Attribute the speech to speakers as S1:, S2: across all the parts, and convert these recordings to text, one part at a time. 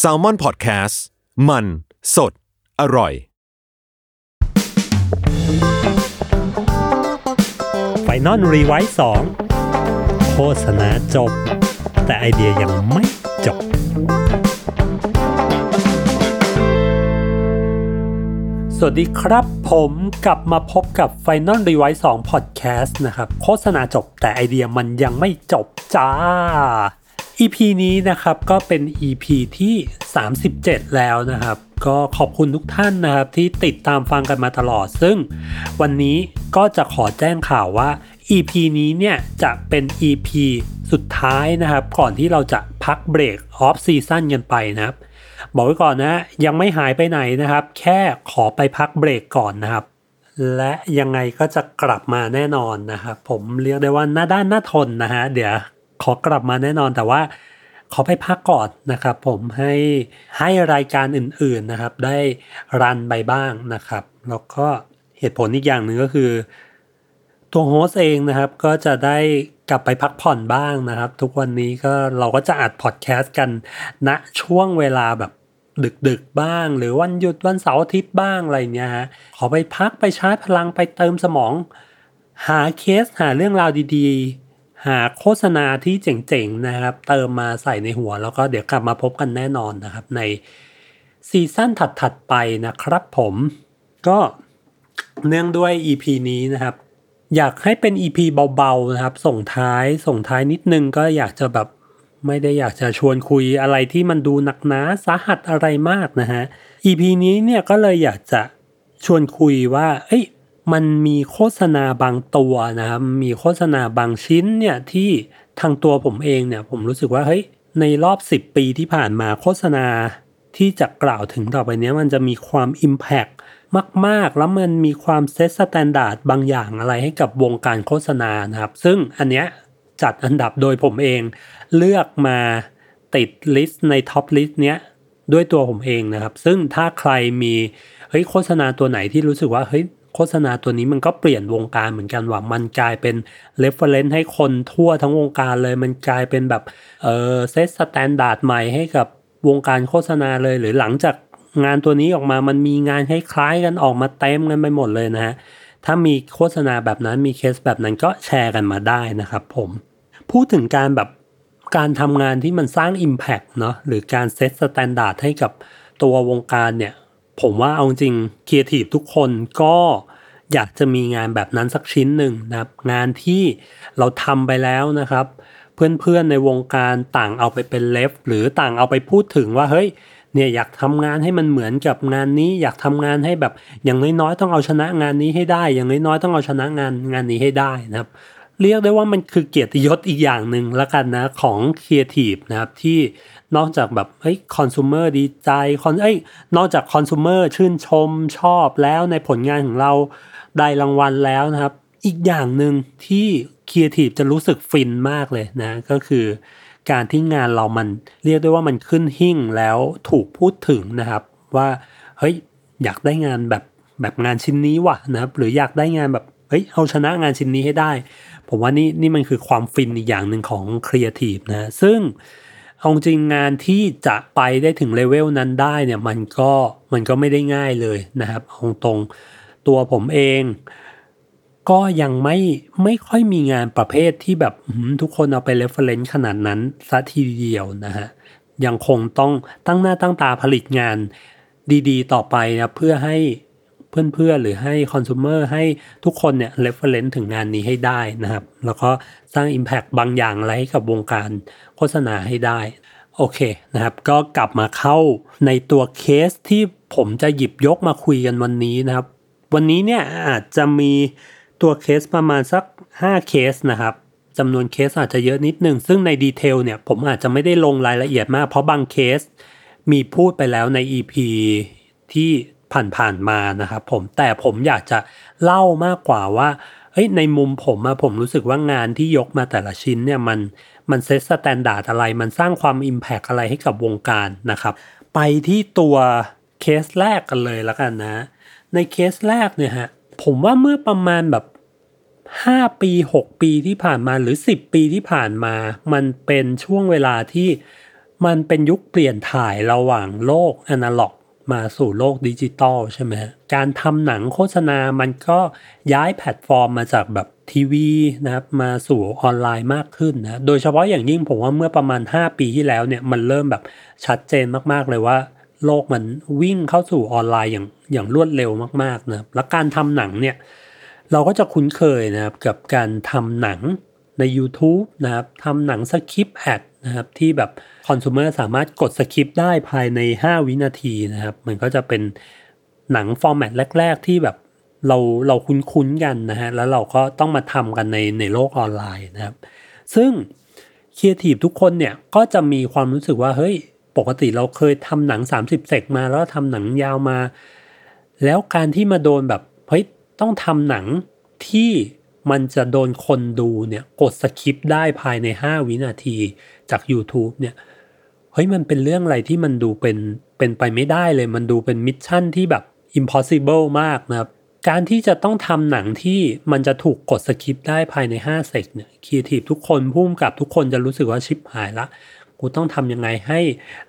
S1: s a l ม o n PODCAST มัน สด อร่อย
S2: ไฟนอลรีไวซ์สองโฆษณาจบ แต่ไอเดียยังไม่จบ สวัสดีครับผมกลับมาพบกับ Final r e v i s e 2 Podcast นะครับ โฆษณาจบแต่ไอเดียมันยังไม่จบจ้า EP นี้นะครับก็เป็น EP ที่ 37 แล้วนะครับ ก็ขอบคุณทุกท่านนะครับที่ติดตามฟังกันมาตลอด ซึ่งวันนี้ก็จะขอแจ้งข่าวว่า EP นี้เนี่ยจะเป็น EP สุดท้ายนะครับ ก่อนที่เราจะพักเบรกออฟซีซั่นกันไปนะครับ บอกไว้ก่อนนะ ยังไม่หายไปไหนนะครับ แค่ขอไปพักเบรกก่อนนะครับ และยังไงก็จะกลับมาแน่นอนนะครับ ผมเรียกได้ว่าหน้าด้านหน้าทนนะฮะเดี๋ยว ขอกลับมาแน่นอนแต่ว่าขอไปพักก่อนนะครับผมให้ให้รายการอื่นๆนะครับ ได้รันไปบ้างนะครับ แล้วก็เหตุผลอีกอย่างหนึ่งก็คือตัวโฮสเองนะครับก็จะได้กลับไปพักผ่อนบ้างนะครับ ทุกวันนี้ก็เราก็จะอัดพอดแคสต์กันณนะช่วงเวลาแบบดึกๆบ้าง หรือวันหยุดวันเสาร์อาทิตย์บ้างอะไรเงี้ยฮะขอไปพักไปชาร์จพลังไปเติมสมอง หาเคสหาเรื่องราวดีๆ หาโฆษณาที่เจ๋งๆนะครับ เติมมาใส่ในหัว แล้วก็เดี๋ยวกลับมาพบกันแน่นอนนะครับ ในซีซั่นถัดๆไปนะครับผมก็เนื่องด้วย EP นี้นะครับ อยากให้เป็น EP เบาๆนะครับ ส่งท้ายส่งท้ายนิดนึงก็อยากจะแบบไม่ได้อยากจะชวนคุยอะไรที่มันดูหนักหนาสาหัสอะไรมากนะฮะ EP นี้เนี่ยก็เลยอยากจะชวนคุยว่า เอ้ย มันมีโฆษณาบางตัวนะครับ มีโฆษณาบางชิ้นเนี่ยที่ทางตัวผมเองเนี่ยผมรู้สึกว่าเฮ้ยในรอบ 10 ปีที่ผ่านมาโฆษณาที่จะกล่าวถึงต่อไปนี้มันจะมีความ Impact มาก ๆ แล้วมันมีความ set standard บางอย่างอะไรให้กับวงการโฆษณานะครับ ซึ่งอันเนี้ยจัดอันดับโดยผมเองเลือกมาติด list ใน top list เนี้ยด้วยตัวผมเองนะครับ ซึ่งถ้าใครมีเฮ้ยโฆษณาตัวไหนที่รู้สึกว่าเฮ้ย โฆษณาตัวนี้มันก็เปลี่ยนวงการเหมือนกันว่ามันกลายเป็น reference ให้คนทั่วทั้งวงการเลย มันกลายเป็นแบบเออ set standard ใหม่ให้กับวงการโฆษณาเลยหรือหลังจากงานตัวนี้ออกมามันมีงานคล้ายๆกันออกมาเต็มกันไปหมดเลยนะฮะถ้ามีโฆษณาแบบนั้นมีเคสแบบนั้นก็แชร์กันมาได้นะครับผมพูดถึงการแบบการทำงานที่มันสร้าง Impact เนาะหรือการ set standard ให้กับตัววงการเนี่ย ผมว่าเอาจริงครีเอทีฟทุกคนก็อยากจะมีงานแบบนั้นสักชิ้นหนึ่งนะครับ งานที่เราทำไปแล้วนะครับ เพื่อนๆในวงการต่างเอาไปเป็น ref หรือต่างเอาไปพูดถึงว่าเฮ้ยเนี่ยอยากทำงานให้มันเหมือนกับงานนี้ อยากทำงานให้แบบอย่างน้อยๆต้องเอาชนะงานนี้ให้ได้ อย่างน้อยๆต้องเอาชนะงานงานนี้ให้ได้นะครับ เรียกได้ว่ามันคือเกียรติยศอีกอย่างหนึ่งละกันนะของครีเอทีฟนะครับที่นอกจากแบบเฮ้ยคอน sumer ดีใจคอนเอ้ยนอกจากคอน sumer ชื่นชมชอบแล้วในผลงานของเราได้รางวัลแล้วนะครับ อีกอย่างหนึ่งที่ครีเอทีฟจะรู้สึกฟินมากเลยนะก็คือการที่งานเรามันเรียกได้ว่ามันขึ้นหิ้งแล้วถูกพูดถึงนะครับ ว่าเฮ้ยอยากได้งานแบบแบบงานชิ้นนี้ว่ะนะครับ หรืออยากได้งานแบบเฮ้ยเอาชนะงานชิ้นนี้ให้ได้ ผมว่านี่นี่มันคือความฟินอีกอย่างหนึ่งของครีเอทีฟนะซึ่งเอาจริงงานที่จะไปได้ถึงเลเวลนั้นได้เนี่ยมันก็มันก็ไม่ได้ง่ายเลยนะครับเอาตรงตัวผมเอง ก็ยังไม่ไม่ค่อยมีงานประเภทที่แบบทุกคนเอาไป reference ขนาดนั้นซะทีเดียวนะฮะยังคงต้องตั้งหน้าตั้งตาผลิตงานดีๆ ต่อไปนะเพื่อให้ เพื่อนๆ หรือให้ consumer ให้ทุกคนเนี่ย reference ถึงงานนี้ให้ได้นะครับ แล้วก็สร้าง Impact บางอย่างอะไรให้กับวงการโฆษณาให้ได้ โอเคนะครับ ก็กลับมาเข้าในตัวเคสที่ผมจะหยิบยกมาคุยกันวันนี้นะครับ วันนี้เนี่ยอาจจะมีตัวเคสประมาณสัก 5 เคสนะครับจำนวนเคสอาจจะเยอะนิดนึงซึ่งใน detail เนี่ยผมอาจจะไม่ได้ลงรายละเอียดมาก เพราะบางเคสมีพูดไปแล้วใน EP ที่ ผ่านๆมานะครับผมแต่ผมอยากจะเล่ามากกว่าว่าเฮ้ยในมุมผมอะผมรู้สึกว่างานที่ยกมาแต่ละชิ้นเนี่ยมันมัน set standard อะไร มันสร้างความ impact อะไรให้กับวงการนะครับ ไปที่ตัวเคสแรกกันเลยแล้วกันนะ ในเคสแรกเนี่ยฮะผมว่าเมื่อประมาณแบบ 5 ปี 6 ปีที่ผ่านมาหรือ 10 ปีที่ผ่านมา มันเป็นช่วงเวลาที่มันเป็นยุคเปลี่ยนถ่ายระหว่างโลกอนาล็อก มาสู่โลกดิจิตอลใช่ไหมการทำหนังโฆษณามันก็ย้ายแพลตฟอร์มมาจากแบบทีวีนะครับมาสู่ออนไลน์มากขึ้นนะ โดยเฉพาะอย่างยิ่งผมว่าเมื่อประมาณ 5 ปีที่แล้วเนี่ยมันเริ่มแบบชัดเจนมากๆเลยว่า โลกมันวิ่งเข้าสู่ออนไลน์อย่างอย่างรวดเร็วมากๆนะและการทำหนังเนี่ยเราก็จะคุ้นเคยนะครับกับการทำหนังใน YouTube นะครับทำหนัง skip ad นะครับที่แบบคอน sumer สามารถกดสคริปต์ได้ภายใน 5 วินาทีนะครับ มันก็จะเป็นหนัง format แรก ๆ ที่แบบเราเราคุ้นๆกันนะฮะแล้วเราก็ต้องมาทำกันในในโลกออนไลน์นะครับ ซึ่งครีเอทีฟทุกคนเนี่ยก็จะมีความรู้สึกว่าเฮ้ยปกติเราเคยทำหนัง 30 sec มาแล้วทำหนังยาวมา แล้วการที่มาโดนแบบเฮ้ยต้องทำหนังที่ มันจะโดนคนดูเนี่ยกด skip ได้ภายใน 5 วินาทีจาก YouTube เนี่ยเฮ้ยมันเป็นเรื่องอะไรที่มันดูเป็นเป็นไปไม่ได้เลย มันดูเป็น mission ที่แบบ impossible มากนะครับ การที่จะต้องทำหนังที่มันจะถูกกด skip ได้ภายใน5 sec เนี่ยครีเอทีฟทุกคนพุ่มกับทุกคนจะรู้สึกว่าฉิบหายละกูต้องทำยังไงให้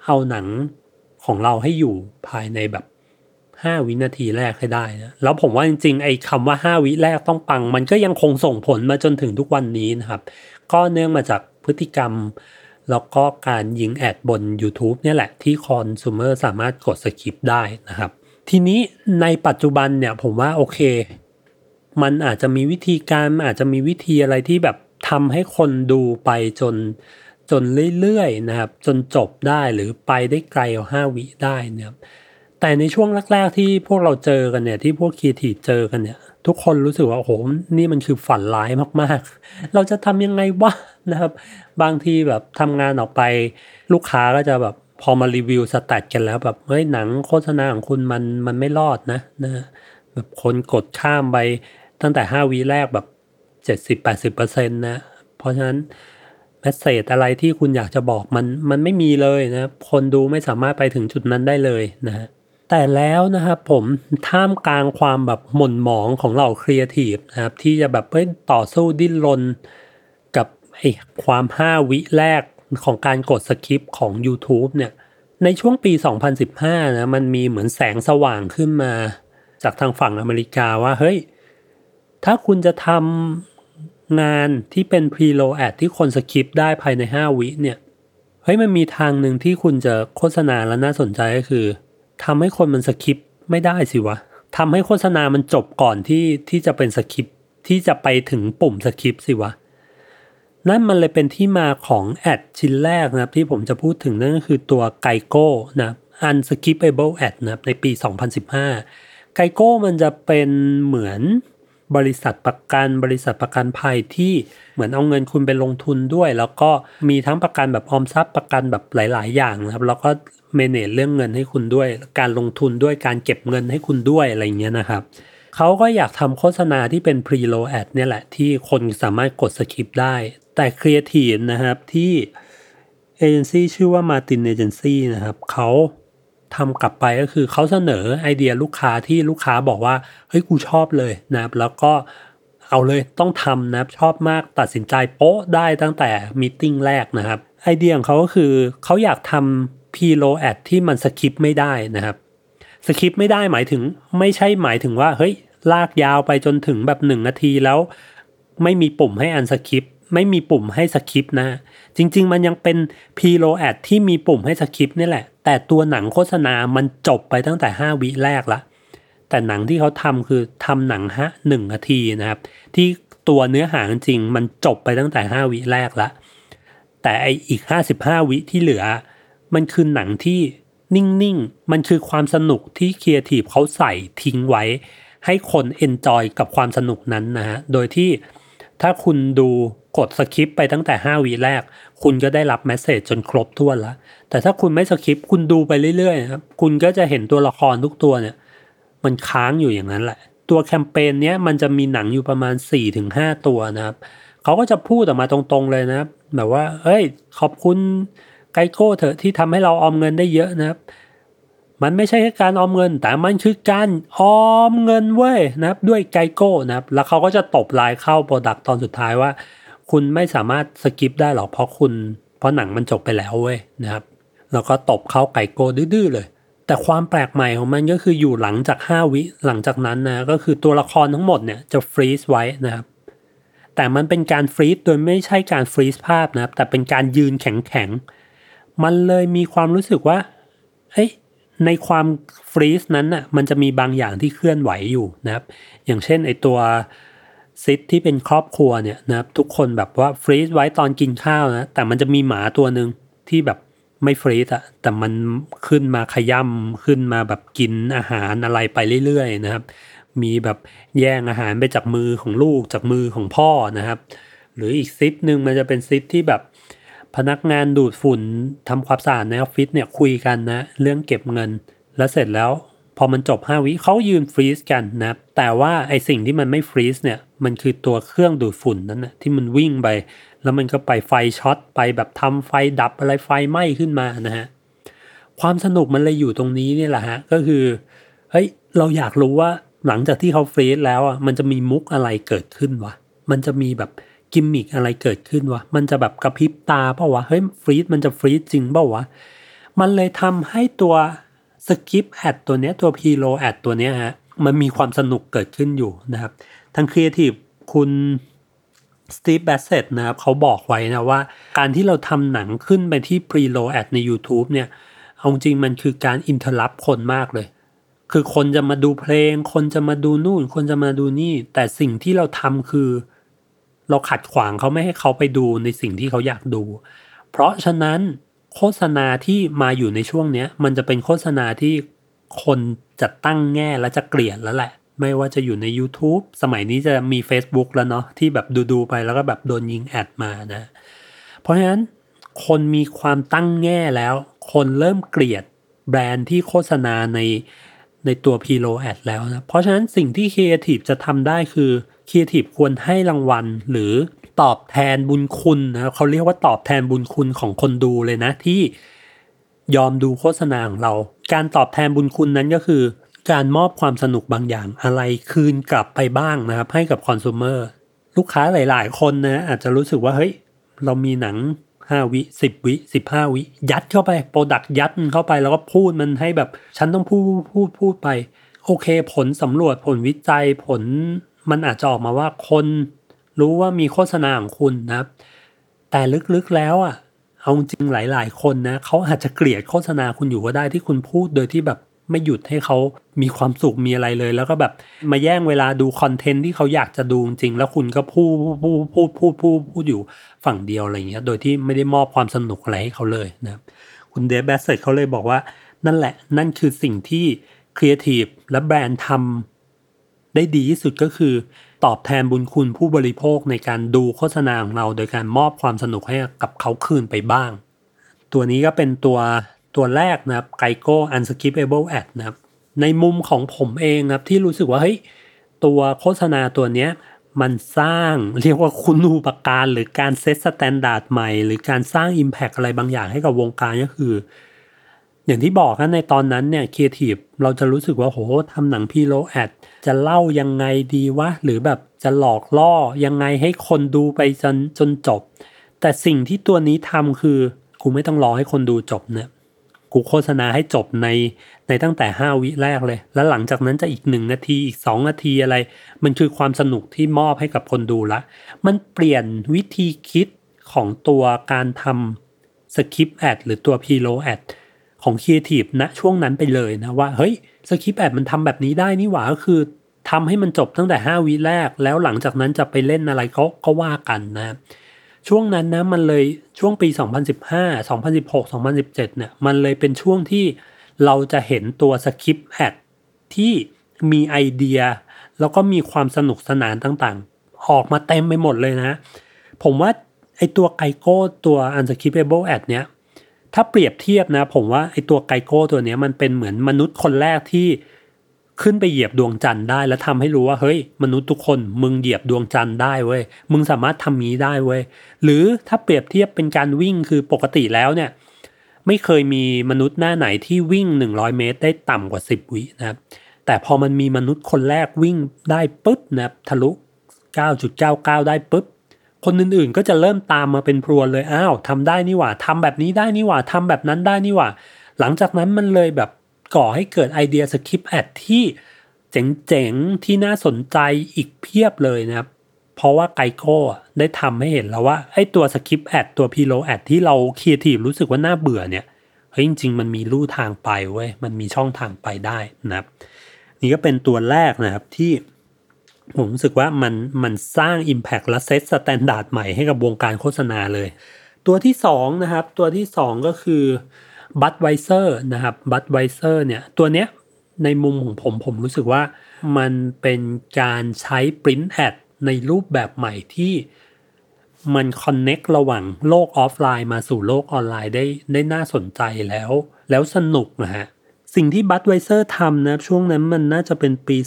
S2: เอาหนังของเราให้อยู่ภายในแบบ 5 วินาทีแรกให้ได้นะแล้วผมว่าจริงๆไอ้คำว่า 5 วิแรกต้องปัง มันก็ยังคงส่งผลมาจนถึงทุกวันนี้นะครับ ก็เนื่องมาจากพฤติกรรม แล้วก็การยิง ad บน YouTube เนี่ยแหละที่คอน sumer สามารถกดสคริปต์ได้นะครับ ทีนี้ในปัจจุบันเนี่ยผมว่าโอเค มันอาจจะมีวิธีการอาจจะมีวิธีอะไรที่แบบทำให้คนดูไปจนจนเรื่อยๆนะครับ จนจบได้หรือไปได้ไกลกว่าห้าวิได้นะครับ แต่ในช่วงแรกๆที่พวกเราเจอกันเนี่ยที่พวกคีทีเจอกันเนี่ยทุกคนรู้สึกว่าโอ้โหนี่มันคือฝันร้ายมากๆ เราจะทำยังไงวะนะครับ บางทีแบบทำงานออกไป ลูกค้าก็จะแบบพอมารีวิว stat กันแล้วแบบเฮ้ยหนังโฆษณาของคุณมันมันไม่รอดนะนะแบบคนกดข้ามไปตั้งแต่ 5วิแรกแบบ 70-80%นะเพราะฉะนั้น message อะไรที่คุณอยากจะบอกมันมันไม่มีเลยนะคนดูไม่สามารถไปถึงจุดนั้นได้เลยนะฮะ แต่แล้วนะครับผมท่ามกลางความแบบหม่นหมองของเราครีเอทีฟนะครับที่จะแบบเฮ้ยต่อสู้ดิ้นรนกับไอ้ความห้าวิแรกของการกด skip ของ YouTube เนี่ยในช่วงปี 2015 นะมันมีเหมือนแสงสว่างขึ้นมา จากทางฝั่งอเมริกาว่าเฮ้ย ถ้าคุณจะทำงานที่เป็น pre-roll ad ที่คน skip ได้ภายใน 5 วิเนี่ยเฮ้ยมันมีทางหนึ่งที่คุณจะโฆษณาแล้วน่าสนใจก็คือ ทำให้คนมัน skip ไม่ได้สิวะทำให้โฆษณามันจบก่อนที่ที่จะเป็นสคิปที่จะไปถึงปุ่มสคริปสิวะนั่นมันเลยเป็นที่มาของแอดชิ้นแรกนะครับ ที่ผมจะพูดถึงนั่นก็คือตัวไกโก้นะ Unskippable Ad นะครับในปี 2015 ไกโก้มันจะเป็นเหมือน บริษัทประกันบริษัทประกันภัยที่เหมือนเอาเงินคุณไปลงทุนด้วย แล้วก็มีทั้งประกันแบบออมทรัพย์ประกันแบบหลาย ๆ อย่างนะครับ แล้วก็เมเนจเรื่องเงินให้คุณด้วย การลงทุนด้วยการเก็บเงินให้คุณด้วยอะไรเงี้ยนะครับเขาก็อยากทำโฆษณาที่เป็น pre-roll ad เนี่ยแหละ ที่คนสามารถกด skip ได้ แต่ครีเอทีฟนะครับที่เอเจนซี่ชื่อว่า Martin Agency นะครับเขา ทำกลับไปก็คือเขาเสนอไอเดียลูกค้าที่ลูกค้าบอกว่าเฮ้ยกูชอบเลยนะครับ แล้วก็เอาเลยต้องทำนะครับชอบมากตัดสินใจโป๊ะได้ตั้งแต่ meeting แรกนะครับไอเดียของเขาก็คือเขาอยากทำ pre-roll ad ที่มัน skip ไม่ได้นะครับ skip ไม่ได้หมายถึงไม่ใช่หมายถึงว่าเฮ้ยลากยาวไปจนถึงแบบหนึ่งนาทีแล้ว ไม่มีปุ่มให้อัน skip ไม่มีปุ่มให้ skip นะ จริง ๆ มันยังเป็น pre-roll ad ที่มีปุ่มให้ skip นี่แหละ แต่ตัวหนังโฆษณามันจบไปตั้งแต่ 5 วิแรกละ แต่หนังที่เขาทำคือทำหนังฮะหนึ่งนาทีนะครับ ที่ตัวเนื้อหาจริงมันจบไปตั้งแต่ 5 วิแรกละ แต่ไอ้อีก 55 วิที่เหลือ มันคือหนังที่นิ่งๆ มันคือความสนุกที่ครีเอทีฟเขาใส่ทิ้งไว้ ให้คน enjoy กับความสนุกนั้นนะฮะ โดยที่ถ้าคุณดูกด skip ไปตั้งแต่ 5วิแรก คุณก็ได้รับ message จนครบถ้วนแล้ว แต่ถ้าคุณไม่ skip คุณดูไปเรื่อยๆครับคุณก็จะเห็นตัวละครทุกตัวเนี่ย มันค้างอยู่อย่างนั้นแหละ ตัวแคมเปญเนี้ยมันจะมีหนังอยู่ประมาณ 4-5 ตัวนะครับเขาก็จะพูดออกมาตรงๆเลยนะครับแบบว่า เอ้ย ขอบคุณ GEICO เถอะที่ทำให้เราออมเงินได้เยอะนะครับมันไม่ใช่แค่การออมเงิน แต่มันคือการออมเงินเว้ยนะครับด้วย GEICO นะครับ แล้วเขาก็จะตบลายเข้า product ตอนสุดท้ายว่า คุณไม่สามารถ skip ได้หรอกเพราะคุณ เพราะหนังมันจบไปแล้วเว้ยนะครับ แล้วก็ตบเข้า GEICO ดื้อเลย แต่ความแปลกใหม่ของมันก็คืออยู่หลังจาก 5 วิหลังจากนั้นนะก็คือตัวละครทั้งหมดเนี่ยจะ freeze ไว้นะครับแต่มันเป็นการฟรีซโดยไม่ใช่การฟรีซภาพนะครับแต่เป็นการยืนแข็งๆมันเลยมีความรู้สึกว่าเฮ้ยในความฟรีซนั้นน่ะมันจะมีบางอย่างที่เคลื่อนไหวอยู่นะครับ อย่างเช่นไอตัวซิทที่เป็นครอบครัวเนี่ยนะครับทุกคนแบบว่าฟรีซไว้ตอนกินข้าวนะแต่มันจะมีหมาตัวหนึ่งที่แบบ ไม่ฟรีซอะแต่มันขึ้นมาขย่ำขึ้นมาแบบกินอาหารอะไรไปเรื่อยๆนะครับ มีแบบแย่งอาหารไปจากมือของลูกจากมือของพ่อนะครับ หรืออีก sit หนึ่งมันจะเป็น sit ที่แบบพนักงานดูดฝุ่นทำความสะอาดในออฟฟิศเนี่ยคุยกันนะ เรื่องเก็บเงิน แล้วเสร็จแล้ว พอมันจบ 5 วิเขายืน freeze กันนะแต่ว่าไอ้สิ่งที่มันไม่ freeze เนี่ยมันคือตัวเครื่องดูดฝุ่นนั้นนะที่มันวิ่งไปแล้วมันก็ไปไฟช็อตไปแบบทำไฟดับอะไรไฟไหม้ขึ้นมานะฮะความสนุกมันเลยอยู่ตรงนี้นี่แหละฮะก็คือเฮ้ยเราอยากรู้ว่าหลังจากที่เขา freeze แล้วอะมันจะมีมุกอะไรเกิดขึ้นวะมันจะมีแบบกิมมิกอะไรเกิดขึ้นวะมันจะแบบกระพริบตาเปล่าวะเฮ้ย freeze มันจะ freeze จริงเปล่าวะมันเลยทำให้ตัว skip ad ตัวเนี้ยตัว pre-roll ad ตัวเนี้ยฮะมันมีความสนุกเกิดขึ้นอยู่นะครับทางครีเอทีฟคุณ Steve Bassett นะครับเขาบอกไว้นะว่า การที่เราทำหนังขึ้นไปที่ pre-roll ad ใน YouTube เนี่ยเอาจริงมันคือการ interrupt คนมากเลย คือคนจะมาดูเพลง คนจะมาดูนู่น คนจะมาดูนี่ แต่สิ่งที่เราทำคือ เราขัดขวางเขาไม่ให้เขาไปดูในสิ่งที่เขาอยากดู เพราะฉะนั้นโฆษณาที่มาอยู่ในช่วงเนี้ย มันจะเป็นโฆษณาที่คนจะตั้งแง่และจะเกลียดแล้วแหละ ไม่ว่าจะอยู่ใน YouTube สมัยนี้จะมี Facebook แล้วเนาะที่แบบดูๆไปแล้วก็แบบโดนยิงแอดมานะ เพราะฉะนั้นคนมีความตั้งแง่แล้ว คนเริ่มเกลียดแบรนด์ที่โฆษณาในในตัว p l o Ad แล้วนะ เพราะฉะนั้นสิ่งที่ Creative จะทำได้คือ Creative ควรให้รางวัลหรือตอบแทนบุญคุณนะเขาเรียกว่าตอบแทนบุญคุณของคนดูเลยนะที่ยอมดูโฆษณาของเรา การตอบแทนบุญคุณนั้นก็คือ การมอบความสนุกบางอย่างอะไรคืนกลับไปบ้างนะครับ ให้กับคอน sumer ลูกค้าหลาย ๆ คนนะอาจจะรู้สึกว่าเฮ้ยเรามีหนัง 5 วิ 10 วิ 15 วิ ยัดเข้าไปโปรดักยัดมันเข้าไปแล้วก็พูดมันให้แบบฉันต้องพูดพูดพูดไป โอเค ผลสำรวจผลวิจัยผลมันอาจจะออกมาว่าคนรู้ว่ามีโฆษณาของคุณนะครับ แต่ลึกๆแล้วอะเอาจริงหลาย ๆ คนนะเขาอาจจะเกลียดโฆษณาคุณอยู่ก็ได้ที่คุณพูดโดยที่แบบ ไม่หยุดให้เขามีความสุขมีอะไรเลย แล้วก็แบบมาแย่งเวลาดูคอนเทนต์ที่เขาอยากจะดูจริง แล้วคุณก็พูดพูดพูดพูดพูดพูดอยู่ฝั่งเดียวอะไรเงี้ย โดยที่ไม่ได้มอบความสนุกอะไรให้เขาเลยนะคุณ Steve Bassett เขาเลยบอกว่า นั่นแหละ นั่นคือสิ่งที่ครีเอทีฟและแบรนด์ทำได้ดีที่สุดก็คือ ตอบแทนบุญคุณผู้บริโภคในการดูโฆษณาของเรา โดยการมอบความสนุกให้กับเขาคืนไปบ้าง ตัวนี้ก็เป็นตัว ตัวแรกนะครับไกโก้ unskippable ad นะครับในมุมของผมเองนะครับที่รู้สึกว่าเฮ้ยตัวโฆษณาตัวเนี้ยมันสร้างเรียกว่าคุณูปการหรือการ set standard ใหม่ หรือการสร้าง Impact อะไรบางอย่างให้กับวงการก็คือ อย่างที่บอกนะในตอนนั้นเนี่ยครีเอทีฟเราจะรู้สึกว่าโหทำหนัง pre-roll ad จะเล่ายังไงดีวะ หรือแบบจะหลอกล่อยังไงให้คนดูไปจนจนจบ แต่สิ่งที่ตัวนี้ทำคือกูไม่ต้องรอให้คนดูจบเนี่ย กูโฆษณาให้จบในในตั้งแต่ 5 วิแรกเลย แล้วหลังจากนั้นจะอีก 1 นาที อีก 2 นาทีอะไร มันคือความสนุกที่มอบให้กับคนดูละ มันเปลี่ยนวิธีคิดของตัวการทำ skip ad หรือตัว pre-roll ad ของครีเอทีฟณช่วงนั้นไปเลยนะว่า เฮ้ย skip ad มันทำแบบนี้ได้นี่หว่าก็คือทำให้มันจบตั้งแต่ 5 วิแรก แล้วหลังจากนั้นจะไปเล่นอะไรก็ก็ว่ากันนะ ช่วงนั้นนะมันเลยช่วงปี 2015 2016 2017เนี่ยมันเลยเป็นช่วงที่เราจะเห็นตัว skip ad ที่มีไอเดีย แล้วก็มีความสนุกสนานต่างๆ ออกมาเต็มไปหมดเลยนะ ผมว่าไอตัวไกโก้ตัว unskippable ad เนี้ยถ้าเปรียบเทียบนะ ผมว่าไอ้ตัว GEICO ตัวเนี้ยมันเป็นเหมือนมนุษย์คนแรกที่ ขึ้นไปเหยียบดวงจันทร์ได้แล้วทำให้รู้ว่าเฮ้ย มนุษย์ทุกคนมึงเหยียบดวงจันทร์ได้เว้ยมึงสามารถทำนี้ได้เว้ยหรือถ้าเปรียบเทียบเป็นการวิ่งคือปกติแล้วเนี่ยไม่เคยมีมนุษย์หน้าไหนที่วิ่ง 100 เมตร ได้ต่ำกว่า 10 วินะครับแต่พอมันมีมนุษย์คนแรกวิ่งได้ปุ๊บนะครับทะลุ 9.99 ได้ปุ๊บคนอื่นๆก็จะเริ่มตามมาเป็นพรวนเลยอ้าวทำได้นี่หว่าทำแบบนี้ได้นี่หว่าทำแบบนั้นได้นี่หว่า หลังจากนั้นมันเลยแบบ ก่อให้เกิดไอเดีย skip ad ที่เจ๋งๆ ที่น่าสนใจอีกเพียบเลยนะครับ เพราะว่า GEICO ได้ทำให้เห็นแล้วว่าไอ้ตัว skip ad ตัว pre-roll ad ที่เราครีเอทีฟรู้สึกว่าน่าเบื่อเนี่ยเฮ้ยจริง ๆ มันมีลู่ทางไปเว้ยมันมีช่องทางไปได้นะครับ นี่ก็เป็นตัวแรกนะครับที่ผมรู้สึกว่ามันมันสร้าง Impact และ set standard ใหม่ให้กับวงการโฆษณาเลย ตัวที่2นะครับตัวที่ 2 ก็คือ Budweiser นะครับ Budweiser เนี่ยตัวเนี้ยในมุมของผมผมรู้สึกว่ามันเป็นการใช้ Print Ad ในรูปแบบใหม่ที่มัน connect ระหว่างโลกออฟไลน์มาสู่โลกออนไลน์ได้ได้น่าสนใจแล้ว แล้วสนุกนะฮะ สิ่งที่ Budweiser ทำนะ ช่วงนั้นมันน่าจะเป็นปี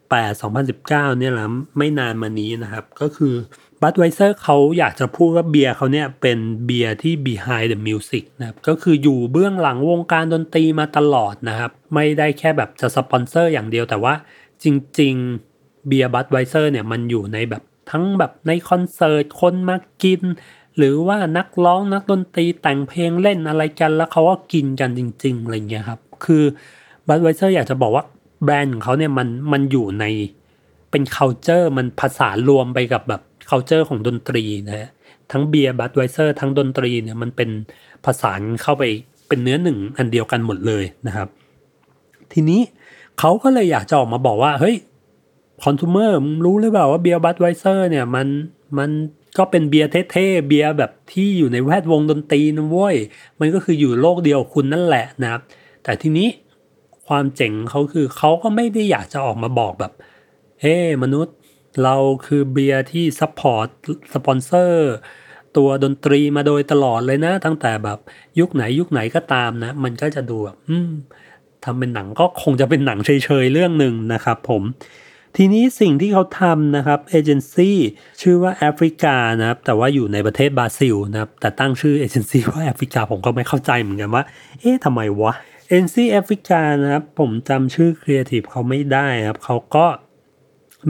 S2: 2018-2019 เนี่ยแหละไม่นานมานี้นะครับ ก็คือ Budweiser เขาอยากจะพูดว่าเบียร์เขาเนี่ยเป็นเบียร์ที่ behind the music นะครับก็คืออยู่เบื้องหลังวงการดนตรีมาตลอดนะครับ ไม่ได้แค่แบบจะสปอนเซอร์อย่างเดียวแต่ว่าจริงๆเบียร์ Budweiser เนี่ยมันอยู่ในแบบทั้งแบบในคอนเสิร์ตคนมากิน หรือว่านักร้องนักดนตรีแต่งเพลงเล่นอะไรกันแล้วเขาก็กินกันจริงๆอะไรเงี้ยครับคือ Budweiser อยากจะบอกว่าแบรนด์ของเขาเนี่ยมันมันอยู่ในเป็น culture มันผสานรวมไปกับแบบ culture ของดนตรีนะฮะทั้งเบียร์ Budweiser ทั้งดนตรีเนี่ยมันเป็นผสานเข้าไปเป็นเนื้อหนึ่งอันเดียวกันหมดเลยนะครับ ทีนี้เขาก็เลยอยากจะออกมาบอกว่า เฮ้ยคอน sumer รู้หรือเปล่าว่าเบียร์ Budweiser เนี่ยมันมันก็เป็นเบียร์เท่ๆเบียร์แบบที่อยู่ในแวดวงดนตรีนะเว้ยมันก็คืออยู่โลกเดียวคุณนั่นแหละนะครับ แต่ทีนี้ความเจ๋งเขาคือเขาก็ไม่ได้อยากจะออกมาบอกแบบเฮ้มนุษย์ เราคือเบียร์ที่ support สปอนเซอร์ตัวดนตรีมาโดยตลอดเลยนะ ตั้งแต่แบบยุคไหนยุคไหนก็ตามนะ มันก็จะดูแบบทำเป็นหนังก็คงจะเป็นหนังเฉยๆ เรื่องหนึ่งนะครับผมทีนี้สิ่งที่เขาทำนะครับเอเจนซี่ชื่อว่า Africa นะครับแต่ว่าอยู่ในประเทศบราซิลนะครับแต่ตั้งชื่อเอเจนซี่ว่า Africa ผมก็ไม่เข้าใจเหมือนกันว่า เอ๊ะทำไมวะagency Africa นะครับผมจำชื่อครีเอทีฟเขาไม่ได้ครับเขาก็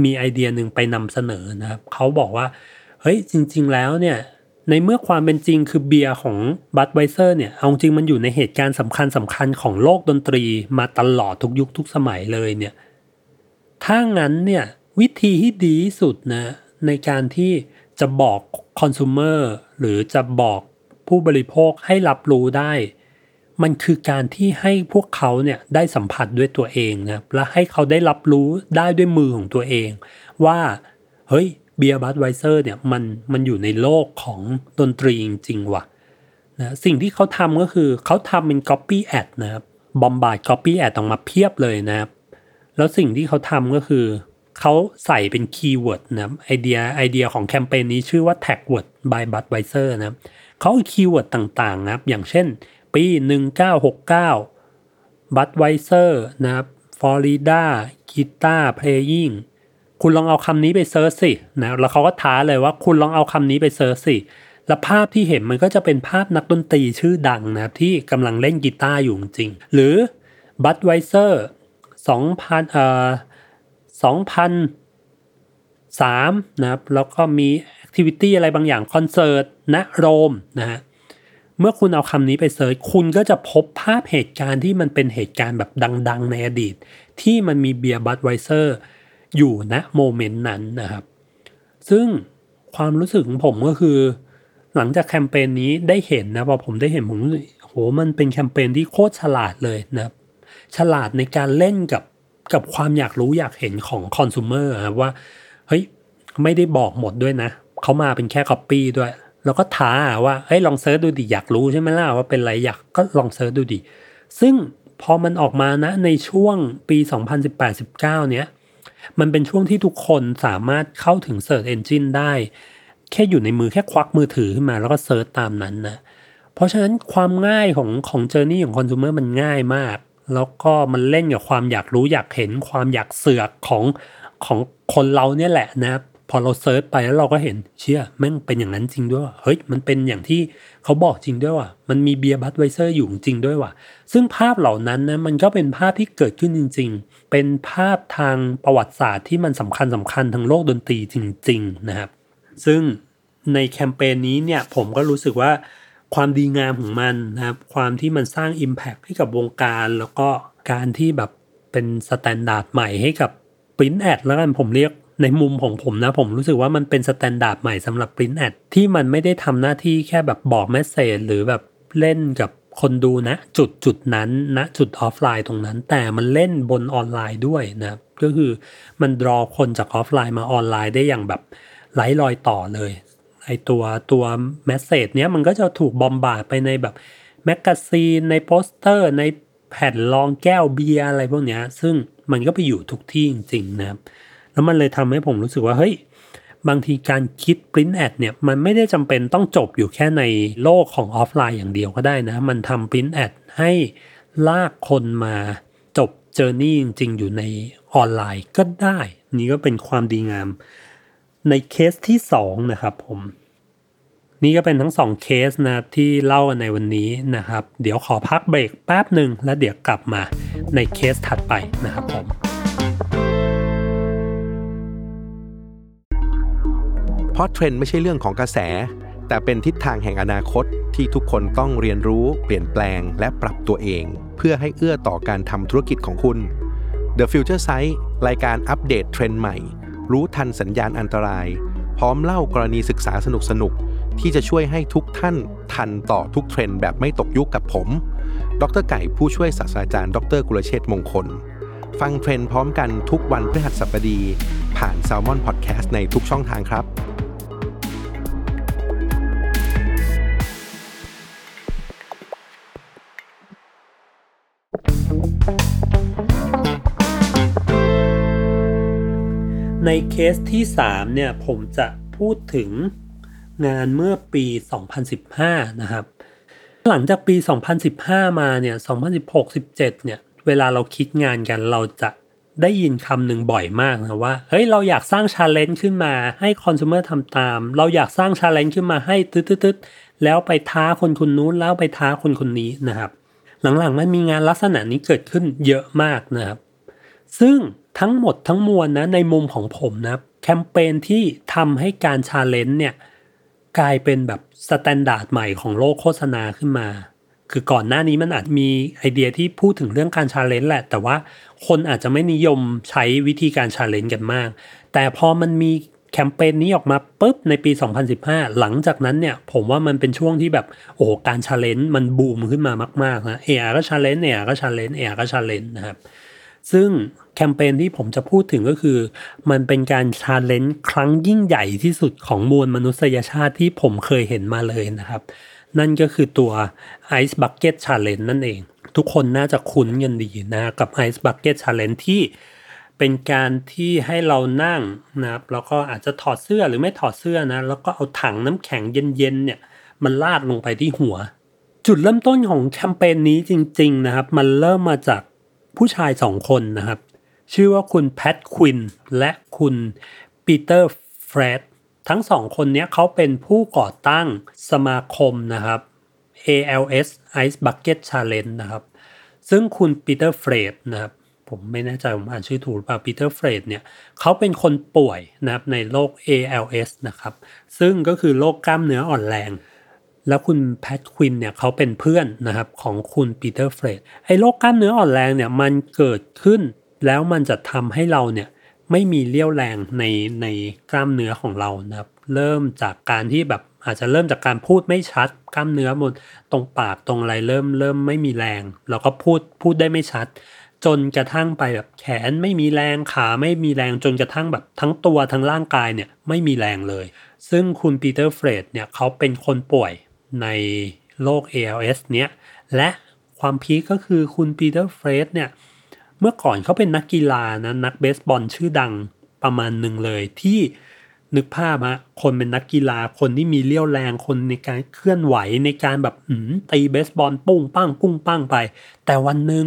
S2: มีไอเดียหนึ่งไปนำเสนอนะครับเขาบอกว่าเฮ้ยจริง ๆ แล้วเนี่ยในเมื่อความเป็นจริงคือเบียร์ของ Budweiser เนี่ยเอาจริงมันอยู่ในเหตุการณ์สำคัญสำคัญของโลกดนตรีมาตลอดทุกยุคทุกสมัยเลยเนี่ยถ้างั้นเนี่ยวิธีที่ดีที่สุดนะในการที่จะบอกคอน sumer หรือจะบอกผู้บริโภคให้รับรู้ได้ มันคือการที่ให้พวกเขาเนี่ยได้สัมผัสด้วยตัวเองนะและให้เขาได้รับรู้ได้ด้วยมือของตัวเอง ว่าเฮ้ยเบียร์บัตไวเซอร์เนี่ยมันมันอยู่ในโลกของดนตรีจริงๆว่ะนะสิ่งที่เขาทำก็คือเขาทำเป็น Copy Ad นะครับบอมบาด Copy Ad ออกมาเพียบเลยนะครับ แล้วสิ่งที่เขาทำก็คือเขาใส่เป็น keyword นะ idea idea ของแคมเปญนี้ชื่อว่า Tagwords by Budweiser นะเขาเอา keyword ต่างๆนะครับอย่างเช่น ปี 1969 Budweiser นะครับ Florida Guitar Playing คุณลองเอาคำนี้ไป search สินะแล้วเขาก็ท้าเลยว่าคุณลองเอาคำนี้ไป search สิแล้วภาพที่เห็นมันก็จะเป็นภาพนักดนตรีชื่อดังนะครับที่กำลังเล่นกีตาร์อยู่จริง หรือ Budweiser 2,000เอ่อ2003นะครับแล้วก็มี activity อะไรบางอย่างคอนเสิร์ตณโรมนะฮะ เมื่อคุณเอาคำนี้ไป search คุณก็จะพบภาพเหตุการณ์ที่มันเป็นเหตุการณ์แบบดัง ๆ ในอดีต ที่มันมีเบียร์ Budweiser อยู่ณ moment นั้นนะครับ ซึ่งความรู้สึกของผมก็คือ หลังจากแคมเปญนี้ได้เห็นนะพอผมได้เห็นผมโหมันเป็นแคมเปญที่โคตรฉลาดเลยนะฉลาดในการเล่นกับกับความอยากรู้อยากเห็นของคอน sumer ครับว่าเฮ้ยไม่ได้บอกหมดด้วยนะเขามาเป็นแค่คัปปี้ด้วย แล้วก็ท้าว่าเฮ้ยลอง search ดูดิอยากรู้ใช่ไหมล่ะว่าเป็นอะไรอยากก็ลอง search ดูดิซึ่งพอมันออกมานะในช่วงปี 2018-19 เนี้ยมันเป็นช่วงที่ทุกคนสามารถเข้าถึง Search Engine ได้ แค่อยู่ในมือแค่ควักมือถือขึ้นมาแล้วก็ search ตามนั้นนะ เพราะฉะนั้นความง่ายของของเจอร์นี่ของคอน sumer มันง่ายมาก แล้วก็มันเล่นกับความอยากรู้อยากเห็นความอยากเสือกของของคนเราเนี่ยแหละนะครับ พอเรา search ไปแล้วเราก็เห็นเชี่ยแม่งเป็นอย่างนั้นจริงด้วยว่ะเฮ้ยมันเป็นอย่างที่เขาบอกจริงด้วยว่ะมันมีเบียร์ Budweiser อยู่จริงด้วยว่ะซึ่งภาพเหล่านั้นนะมันก็เป็นภาพที่เกิดขึ้นจริง ๆ เป็นภาพทางประวัติศาสตร์ที่มันสำคัญสำคัญทางโลกดนตรีจริง ๆ นะครับ ซึ่งในแคมเปญนี้เนี่ยผมก็รู้สึกว่าความดีงามของมันนะครับความที่มันสร้าง Impact ให้กับวงการแล้วก็การที่แบบเป็น standard ใหม่ให้กับ print ad แล้วกันผมเรียก ในมุมของผมนะ ผมรู้สึกว่ามันเป็น standard ใหม่สำหรับ print ad ที่มันไม่ได้ทำหน้าที่แค่แบบบอก message หรือแบบเล่นกับคนดูนะ จุดจุดนั้นนะจุดออฟไลน์ตรงนั้น แต่มันเล่นบนออนไลน์ด้วยนะก็คือมัน draw คนจากออฟไลน์มาออนไลน์ได้อย่างแบบไร้รอยต่อเลยไอตัวตัว message เนี้ยมันก็จะถูก bombard ไปในแบบ magazine ในโปสเตอร์ในแผ่นรองแก้วเบียร์อะไรพวกเนี้ย ซึ่งมันก็ไปอยู่ทุกที่จริงๆนะครับ แล้วมันเลยทำให้ผมรู้สึกว่าเฮ้ยบางทีการคิด print ad เนี่ยมันไม่ได้จำเป็นต้องจบอยู่แค่ในโลกของออฟไลน์อย่างเดียวก็ได้นะ มันทำ print ad ให้ลากคนมาจบ journey จริง ๆ อยู่ในออนไลน์ก็ได้ นี่ก็เป็นความดีงาม ในเคสที่ 2 นะครับผม นี่ก็เป็นทั้งสองเคสนะที่เล่ากันในวันนี้นะครับ เดี๋ยวขอพักเบรกแป๊บหนึ่งแล้วเดี๋ยวกลับมาในเคสถัดไปนะครับผม
S3: เพราะเทรนด์ไม่ใช่เรื่องของกระแส แต่เป็นทิศทางแห่งอนาคตที่ทุกคนต้องเรียนรู้ เปลี่ยนแปลง และปรับตัวเอง เพื่อให้เอื้อต่อการทำธุรกิจของคุณ The Future Sight รายการอัปเดตเทรนด์ใหม่ รู้ทันสัญญาณอันตราย พร้อมเล่ากรณีศึกษาสนุกๆที่จะช่วยให้ทุกท่านทันต่อทุกเทรนด์แบบไม่ตกยุคกับผม ดรไก่ผู้ช่วยศาสตราจารย์ดรกุลเชษมงคล ฟังเทรนด์พร้อมกันทุกวันพฤหัสบดี ผ่าน s ซ l m o n Podcast ในทุกช่องทางครับ
S2: ในเคสที่ 3 เนี่ย ผมจะพูดถึงงานเมื่อปี 2015 นะครับ หลังจากปี 2015 มาเนี่ย 2016-17 เนี่ย เวลาเราคิดงานกันเราจะได้ยินคำหนึ่งบ่อยมากนะว่า เฮ้ย เราอยากสร้าง challenge ขึ้นมาให้ consumer ทำตาม เราอยากสร้าง challenge ขึ้นมาให้ตึ๊ดๆแล้วไปท้าคนคนนู้นแล้วไปท้าคนคนนี้นะครับ หลังๆมันมีงานลักษณะนี้เกิดขึ้นเยอะมากนะครับ ซึ่ง ทั้งหมดทั้งมวลนะในมุมของผมนะแคมเปญที่ทำให้การ challenge เนี่ยกลายเป็นแบบ standard ใหม่ของโลกโฆษณาขึ้นมา คือก่อนหน้านี้มันอาจมีไอเดียที่พูดถึงเรื่องการ challenge แหละ แต่ว่าคนอาจจะไม่นิยมใช้วิธีการ challenge กันมาก แต่พอมันมีแคมเปญนี้ออกมาปุ๊บในปี 2015 หลังจากนั้นเนี่ยผมว่ามันเป็นช่วงที่แบบโอ้โหการ challenge มันบูมขึ้นมามากๆนะเออก็ challenge เออก็ challenge เออก็ challenge นะครับ ซึ่งแคมเปญที่ผมจะพูดถึงก็คือ มันเป็นการ challenge ครั้งยิ่งใหญ่ที่สุดของมวลมนุษยชาติที่ผมเคยเห็นมาเลยนะครับ นั่นก็คือตัว Ice Bucket Challenge นั่นเอง ทุกคนน่าจะคุ้นกันดีนะกับ Ice Bucket Challenge ที่เป็นการที่ให้เรานั่งนะครับแล้วก็อาจจะถอดเสื้อหรือไม่ถอดเสื้อนะ แล้วก็เอาถังน้ำแข็งเย็นๆเนี่ยมันลาดลงไปที่หัว จุดเริ่มต้นของแคมเปญนี้จริง ๆนะครับ มันเริ่มมาจาก ผู้ชายสองคนนะครับ ชื่อว่าคุณแพทควินและคุณปีเตอร์เฟรดทั้งสองคนนี้เขาเป็นผู้ก่อตั้งสมาคมนะครับ ALS Ice Bucket Challenge นะครับ ซึ่งคุณปีเตอร์เฟรดนะครับผมไม่แน่ใจผมอ่านชื่อถูกหรือเปล่าปีเตอร์เฟรดเนี่ยเขาเป็นคนป่วยนะครับในโรค ALS นะครับ ซึ่งก็คือโรคกล้ามเนื้ออ่อนแรง แล้วคุณแพทควินเนี่ยเขาเป็นเพื่อนนะครับของคุณปีเตอร์เฟรดไอ้โรคกล้ามเนื้ออ่อนแรงเนี่ยมันเกิดขึ้น แล้วมันจะทำให้เราเนี่ยไม่มีเลี้ยวแรงในในกล้ามเนื้อของเรานะครับเริ่มจากการที่แบบอาจจะเริ่มจากการพูดไม่ชัดกล้ามเนื้อบนตรงปากตรงอะไรเริ่มเริ่มไม่มีแรง แล้วก็พูดพูดได้ไม่ชัด จนกระทั่งไปแบบแขนไม่มีแรงขาไม่มีแรงจนกระทั่งแบบทั้งตัวทั้งร่างกายเนี่ยไม่มีแรงเลย ซึ่งคุณปีเตอร์เฟรดเนี่ยเขาเป็นคนป่วย ในโรค ALS เนี้ย และความพีคก็คือคุณปีเตอร์เฟรดเนี่ย เมื่อก่อนเขาเป็นนักกีฬานะนักเบสบอลชื่อดังประมาณหนึ่งเลยที่นึกภาพฮะคนเป็นนักกีฬาคนที่มีเลี้ยวแรงคนในการเคลื่อนไหวในการแบบตีเบสบอลปุ้งปั้งปุ้งปั้งไป แต่วันหนึ่ง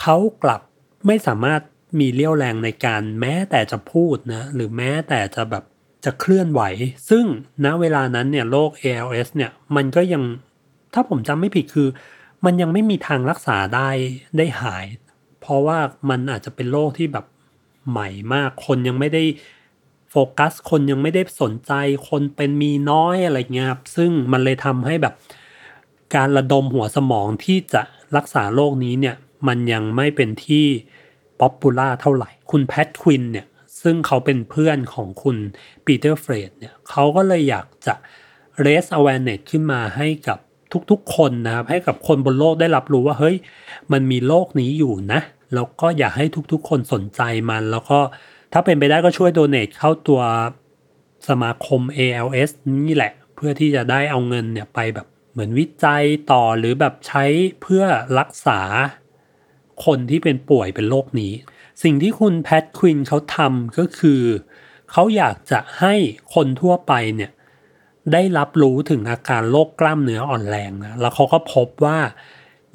S2: เขากลับไม่สามารถมีเลี้ยวแรงในการแม้แต่จะพูดนะหรือแม้แต่จะแบบ จะเคลื่อนไหว ซึ่งณเวลานั้นเนี่ยโรค ALS เนี่ยมันก็ยังถ้าผมจำไม่ผิดคือ มันยังไม่มีทางรักษาได้ได้หาย เพราะว่ามันอาจจะเป็นโรคที่แบบใหม่มาก คนยังไม่ได้โฟกัส คนยังไม่ได้สนใจ คนเป็นมีน้อยอะไรเงี้ยครับซึ่งมันเลยทำให้แบบการระดมหัวสมองที่จะรักษาโรคนี้เนี่ยมันยังไม่เป็นที่ popular เท่าไหร่ คุณแพทควินเนี่ย ซึ่งเขาเป็นเพื่อนของคุณปีเตอร์เฟรดเนี่ยเขาก็เลยอยากจะ raise awareness ขึ้นมาให้กับทุกๆ คนนะครับ ให้กับคนบนโลกได้รับรู้ว่าเฮ้ยมันมีโลกนี้อยู่นะ แล้วก็อยากให้ทุกๆ คนสนใจมัน แล้วก็ถ้าเป็นไปได้ก็ช่วยโดเน a เข้าตัวสมาคม ALS นี่แหละ เพื่อที่จะได้เอาเงินเนี่ยไปแบบเหมือนวิจัยต่อหรือแบบใช้เพื่อรักษาคนที่เป็นป่วยเป็นโรคนี้ สิ่งที่คุณแพทควินเขาทำก็คือ เขาอยากจะให้คนทั่วไปเนี่ยได้รับรู้ถึงอาการโรคกล้ามเนื้ออ่อนแรงนะแล้วเขาก็พบว่า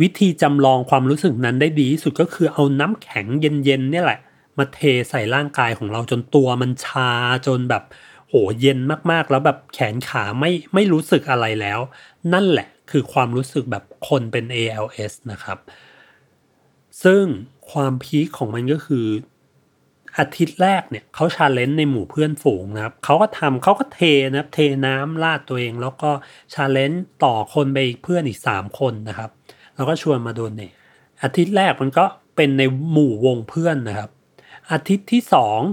S2: วิธีจำลองความรู้สึกนั้นได้ดีที่สุดก็คือเอาน้ำแข็งเย็นๆเนี่ยแหละ มาเทใส่ร่างกายของเราจนตัวมันชาจนแบบโหเย็นมากๆ แล้วแบบแขนขาไม่ไม่รู้สึกอะไรแล้ว นั่นแหละคือความรู้สึกแบบคนเป็น ALS นะครับ ซึ่ง ความพีคของมันก็คือ อาทิตย์แรกเนี่ยเขา challenge ในหมู่เพื่อนฝูงนะครับเขาก็ทำเขาก็เทนะครับเทน้ำราดตัวเอง แล้วก็ challenge ต่อคนไปอีกเพื่อนอีก 3 คนนะครับ แล้วก็ชวนมาโดนเนี่ยอาทิตย์แรกมันก็เป็นในหมู่วงเพื่อนนะครับ อาทิตย์ที่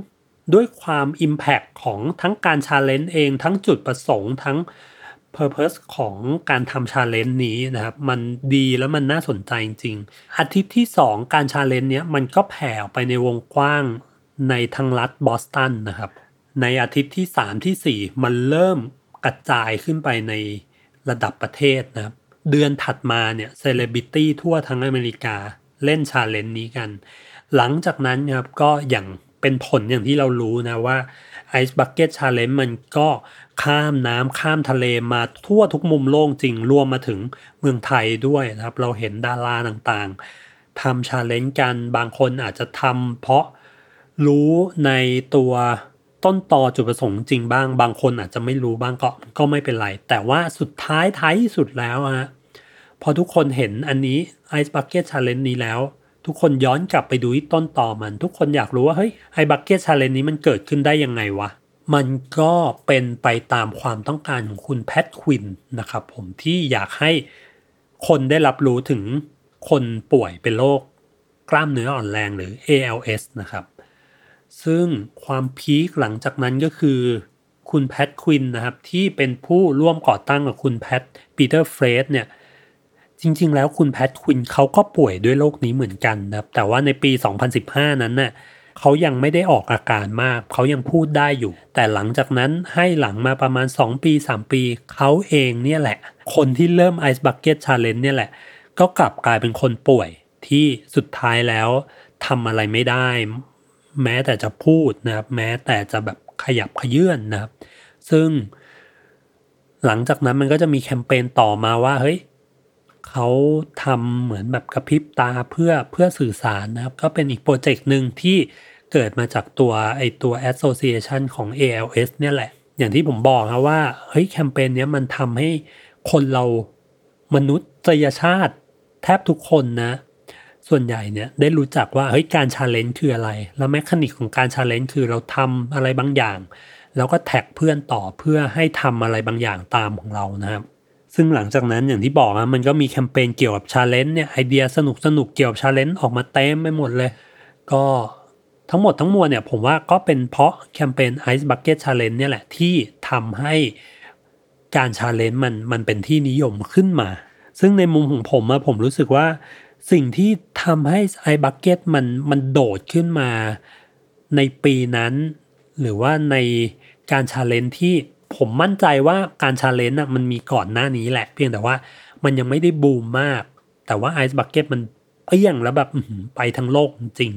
S2: 2 ด้วยความ Impact ของทั้งการ challenge เองทั้งจุดประสงค์ทั้ง Purpose ของการทำ challenge นี้นะครับมันดีแล้วมันน่าสนใจจริงๆอาทิตย์ที่ 2 การ challenge เนี้ยมันก็แผ่ออกไปในวงกว้างในทั้งรัฐบอสตันนะครับ ในอาทิตย์ที่ 3 ที่ 4 มันเริ่มกระจายขึ้นไปในระดับประเทศนะครับ เดือนถัดมาเนี่ยเซเลบริตี้ทั่วทั้งอเมริกาเล่น challenge นี้กัน หลังจากนั้นครับก็อย่างเป็นผลอย่างที่เรารู้นะว่า Ice Bucket Challenge มันก็ ข้ามน้ำข้ามทะเลมาทั่วทุกมุมโลกจริงรวมมาถึงเมืองไทยด้วยนะครับ เราเห็นดาราต่างๆทำ challenge กันบางคนอาจจะทำเพราะรู้ในตัวต้นตอจุดประสงค์จริงบ้าง บางคนอาจจะไม่รู้บ้างก็ก็ไม่เป็นไร แต่ว่าสุดท้ายท้ายที่สุดแล้วฮะพอทุกคนเห็นอันนี้ Ice Bucket Challenge นี้แล้ว ทุกคนย้อนกลับไปดูที่ต้นตอมัน ทุกคนอยากรู้ว่าเฮ้ยไอ้ Bucket Challenge นี้มันเกิดขึ้นได้ยังไงวะ มันก็เป็นไปตามความต้องการของคุณแพทควินนะครับผมที่อยากให้คนได้รับรู้ถึงคนป่วยเป็นโรคกล้ามเนื้ออ่อนแรงหรือ ALS นะครับ ซึ่งความพีคหลังจากนั้นก็คือคุณแพทควินนะครับที่เป็นผู้ร่วมก่อตั้งกับคุณแพทปีเตอร์เฟรดเนี่ยจริง ๆ แล้วคุณแพทควินเขาก็ป่วยด้วยโรคนี้เหมือนกันนะครับแต่ว่าในปี 2015 นั้นน่ะ เขายังไม่ได้ออกอาการมาก เขายังพูดได้อยู่ แต่หลังจากนั้นให้หลังมาประมาณ 2 ปี 3 ปี เขาเองเนี่ยแหละ คนที่เริ่ม Ice Bucket Challenge เนี่ยแหละ ก็กลับกลายเป็นคนป่วยที่สุดท้ายแล้วทำอะไรไม่ได้ แม้แต่จะพูดนะครับ แม้แต่จะแบบขยับขยื่นนะครับ ซึ่งหลังจากนั้นมันก็จะมีแคมเปญต่อมาว่าเฮ้ย เขาทำเหมือนแบบกระพริบตาเพื่อเพื่อสื่อสารนะครับ ก็เป็นอีกโปรเจกต์หนึ่งที่เกิดมาจากตัวไอตัว Association ของ ALS เนี่ยแหละ อย่างที่ผมบอกนะว่าเฮ้ยแคมเปญเนี้ยมันทำให้คนเรามนุษยชาติแทบทุกคนนะ ส่วนใหญ่เนี่ยได้รู้จักว่าเฮ้ยการ challenge คืออะไร แล้ว mechanic ของการ challenge คือเราทำอะไรบางอย่าง แล้วก็แท็กเพื่อนต่อเพื่อให้ทำอะไรบางอย่างตามของเรานะครับ ซึ่งหลังจากนั้นอย่างที่บอกนะมันก็มีแคมเปญเกี่ยวกับ challenge เนี่ยไอเดียสนุกสนุกเกี่ยวกับ challenge ออกมาเต็มไปหมดเลย ก็ทั้งหมดทั้งมวลเนี่ยผมว่าก็เป็นเพราะแคมเปญ Ice Bucket Challenge เนี่ยแหละที่ทำให้การ challenge มันมันเป็นที่นิยมขึ้นมา ซึ่งในมุมของผมอะผมรู้สึกว่าสิ่งที่ทำให้ Ice Bucket มันมันโดดขึ้นมาในปีนั้น หรือว่าในการ challenge ที่ ผมมั่นใจว่าการ challenge อะมันมีก่อนหน้านี้แหละ เพียงแต่ว่ามันยังไม่ได้บูมมาก แต่ว่า Ice Bucket มันเปี้ยงแล้วแบบไปทั้งโลกจริง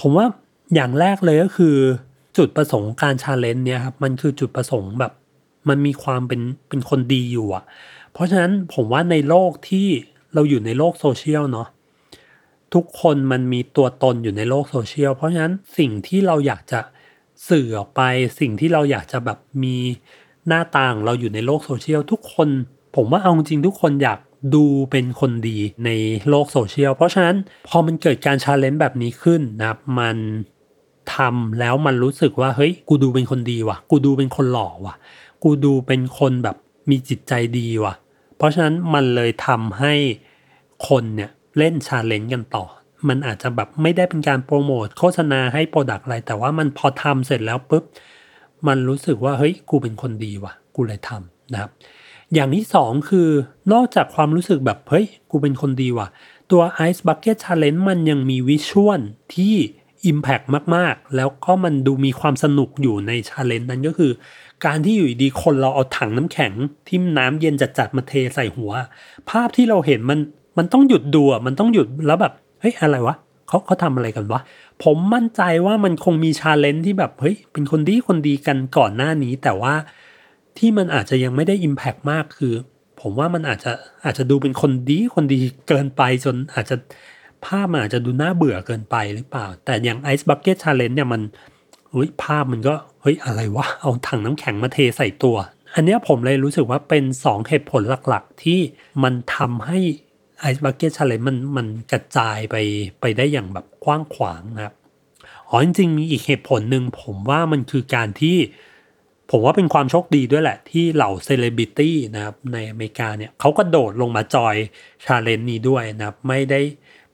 S2: ผมว่าอย่างแรกเลยก็คือ จุดประสงค์การ challenge เนี่ยครับมันคือจุดประสงค์แบบ มันมีความเป็นเป็นคนดีอยู่อะ เพราะฉะนั้นผมว่าในโลกที่เราอยู่ในโลกโซเชียลเนาะทุกคนมันมีตัวตนอยู่ในโลกโซเชียลเพราะฉะนั้นสิ่งที่เราอยากจะ สื่อออกไปสิ่งที่เราอยากจะแบบมีหน้าต่างเราอยู่ในโลกโซเชียลทุกคน ผมว่าเอาจริงทุกคนอยากดูเป็นคนดีในโลกโซเชียลเพราะฉะนั้นพอมันเกิดการ challenge แบบนี้ขึ้นนะครับมันทำแล้วมันรู้สึกว่าเฮ้ยกูดูเป็นคนดีว่ะ กูดูเป็นคนหล่อว่ะ กูดูเป็นคนแบบมีจิตใจดีว่ะ เพราะฉะนั้นมันเลยทำให้คนเนี่ยเล่น challenge กันต่อ มันอาจจะแบบไม่ได้เป็นการโปรโมทโฆษณาให้ product อะไร แต่ว่ามันพอทำเสร็จแล้วปุ๊บมันรู้สึกว่าเฮ้ยกูเป็นคนดีว่ะ กูเลยทำนะครับ อย่างที่สองคือนอกจากความรู้สึกแบบเฮ้ยกูเป็นคนดีว่ะ ตัว Ice Bucket Challenge มันยังมี visual ที่ impact มากๆ แล้วก็มันดูมีความสนุกอยู่ใน challenge นั้นก็คือ การที่อยู่ดีคนเราเอาถังน้ำแข็งที่น้ำเย็นจัดๆมาเทใส่หัว ภาพที่เราเห็นมันมันต้องหยุดดูมันต้องหยุดแล้วแบบ เฮ้ยอะไรวะเขาเขาทำอะไรกันวะผมมั่นใจว่ามันคงมีชาเลนจ์ที่แบบเฮ้ยเป็นคนดีคนดีกันก่อนหน้านี้ แต่ว่าที่มันอาจจะยังไม่ได้ Impact มากคือ ผมว่ามันอาจจะอาจจะดูเป็นคนดีคนดีเกินไปจนอาจจะภาพมันอาจจะดูน่าเบื่อเกินไปหรือเปล่า แต่อย่าง Ice Bucket Challenge เนี่ยมันเฮ้ยภาพมันก็เฮ้ยอะไรวะเอาถังน้ำแข็งมาเทใส่ตัว อันเนี้ยผมเลยรู้สึกว่าเป็นสองเหตุผลหลักๆ ที่มันทำให้ Ice Bucket Challenge มันมันกระจายไปไปได้อย่างแบบกว้างขวางนะครับอ๋อจริงๆมีอีกเหตุผลหนึ่งผมว่ามันคือการที่ผมว่าเป็นความโชคดีด้วยแหละ ที่เหล่าเซเลบริตี้นะครับในอเมริกาเนี่ยเขาก็โดดลงมา join challenge นี้ด้วยนะครับ ไม่ได้